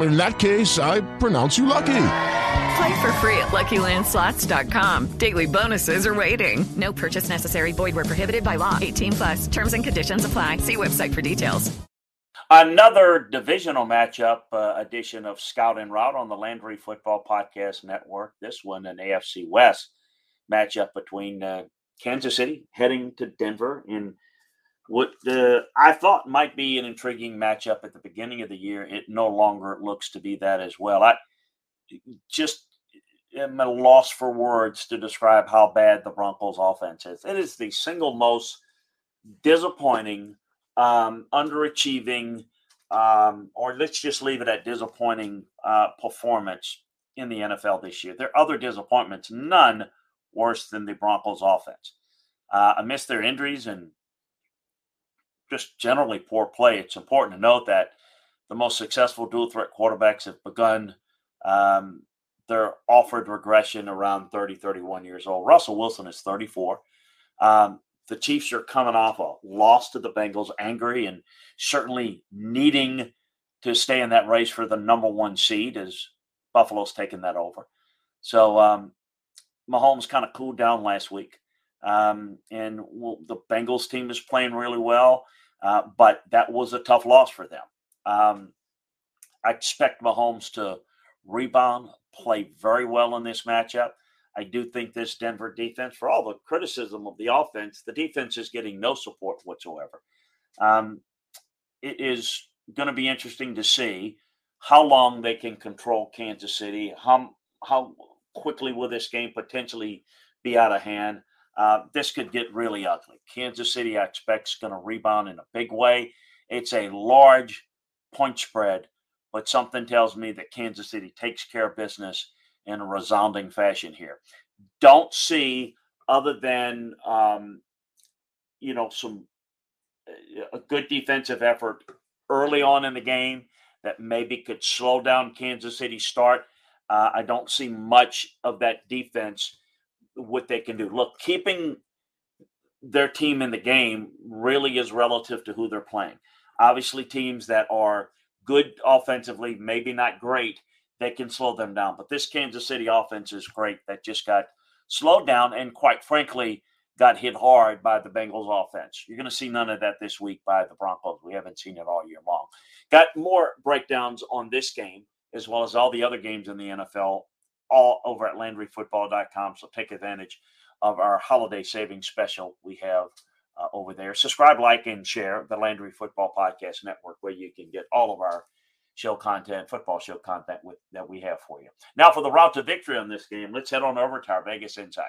in that case, I pronounce you lucky. Play for free at LuckyLandSlots.com. Daily bonuses are waiting. No purchase necessary. Void where prohibited by law. 18 plus. Terms and conditions apply. See website for details. Another divisional matchup uh, edition of Scout and Route on the Landry Football Podcast Network. This one an AFC West matchup between uh, Kansas City heading to Denver in what the I thought might be an intriguing matchup at the beginning of the year, it no longer looks to be that as well. I just am at a loss for words to describe how bad the Broncos offense is. It is the single most disappointing, um, underachieving, um, or let's just leave it at disappointing uh, performance in the NFL this year. There are other disappointments, none worse than the Broncos offense. Uh, amidst their injuries and just generally poor play, it's important to note that the most successful dual threat quarterbacks have begun um, their offered regression around 30, 31 years old. Russell Wilson is 34. Um, the Chiefs are coming off a loss to the Bengals, angry and certainly needing to stay in that race for the number one seed as Buffalo's taken that over. So um, Mahomes kind of cooled down last week. Um, and well, the Bengals team is playing really well. Uh, but that was a tough loss for them. Um, I expect Mahomes to rebound, play very well in this matchup. I do think this Denver defense, for all the criticism of the offense, the defense is getting no support whatsoever. Um, it is going to be interesting to see how long they can control Kansas City. How how quickly will this game potentially be out of hand? Uh, this could get really ugly. Kansas City, I expect, is going to rebound in a big way. It's a large point spread, but something tells me that Kansas City takes care of business in a resounding fashion here. Don't see, other than um, you know some a good defensive effort early on in the game that maybe could slow down Kansas City start. Uh, I don't see much of that defense what they can do. Look, keeping their team in the game really is relative to who they're playing. Obviously, teams that are good offensively, maybe not great, they can slow them down. But this Kansas City offense is great that just got slowed down. And quite frankly, got hit hard by the Bengals offense. You're going to see none of that this week by the Broncos. We haven't seen it all year long. Got more breakdowns on this game as well as all the other games in the NFL all over at LandryFootball.com. So take advantage of our holiday savings special we have uh, over there. Subscribe, like, and share the Landry Football Podcast Network, where you can get all of our show content, football show content with, that we have for you. Now, for the route to victory on this game, let's head on over to our Vegas Insider.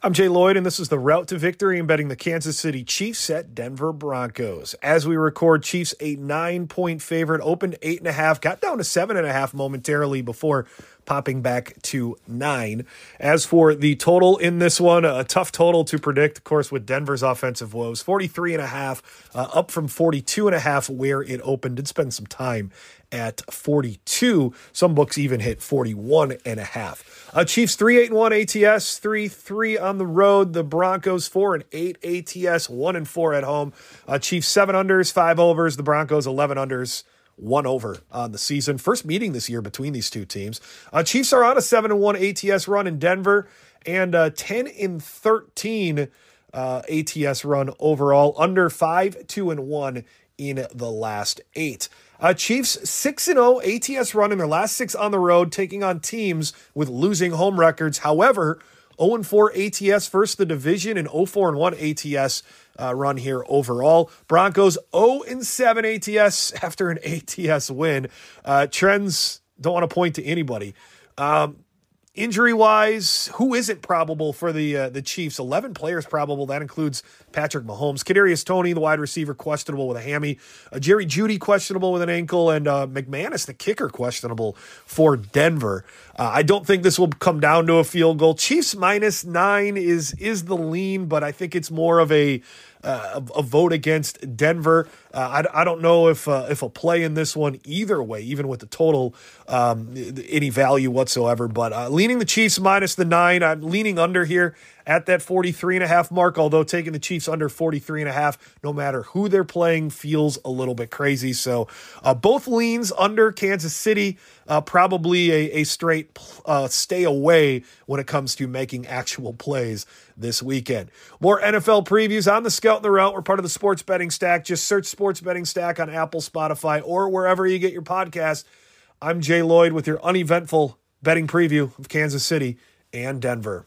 I'm Jay Lloyd, and this is the route to victory in betting the Kansas City Chiefs at Denver Broncos. As we record, Chiefs a nine point favorite, opened eight and a half, got down to seven and a half momentarily before popping back to nine. As for the total in this one, a tough total to predict, of course, with Denver's offensive woes 43 and a half, uh, up from 42 and a half where it opened. Did spend some time at 42. Some books even hit 41 and a half. Uh, Chiefs 3 8 and 1 ATS, 3 3 on the road. The Broncos 4 and 8 ATS, 1 and 4 at home. Uh, Chiefs 7 unders, 5 overs. The Broncos 11 unders, 1 over on the season. First meeting this year between these two teams. Uh, Chiefs are on a 7 and 1 ATS run in Denver and uh, 10 in 13 uh, ATS run overall, under 5 2 and 1 in the last eight. Uh, Chiefs 6 0 ATS run in their last six on the road, taking on teams with losing home records. However, 0 4 ATS first the division and 0 4 1 ATS uh, run here overall. Broncos 0 7 ATS after an ATS win. Uh, trends don't want to point to anybody. Um, Injury wise, who isn't probable for the uh, the Chiefs? Eleven players probable. That includes Patrick Mahomes, Kadarius Toney, the wide receiver, questionable with a hammy. Uh, Jerry Jeudy questionable with an ankle, and uh, McManus, the kicker, questionable for Denver. Uh, I don't think this will come down to a field goal. Chiefs minus nine is is the lean, but I think it's more of a uh, a, vote against Denver. Uh, I, I don't know if uh, if a play in this one either way, even with the total, um, any value whatsoever. But uh, leaning the Chiefs minus the nine, I'm leaning under here at that 43 and a half mark, although taking the Chiefs under 43 and a half, no matter who they're playing, feels a little bit crazy. So uh, both leans under Kansas City, uh, probably a, a straight uh, stay away when it comes to making actual plays this weekend. More NFL previews on the Scout and the Route. We're part of the Sports Betting Stack. Just search Sports Betting Stack on Apple, Spotify, or wherever you get your podcast. I'm Jay Lloyd with your uneventful betting preview of Kansas City and Denver.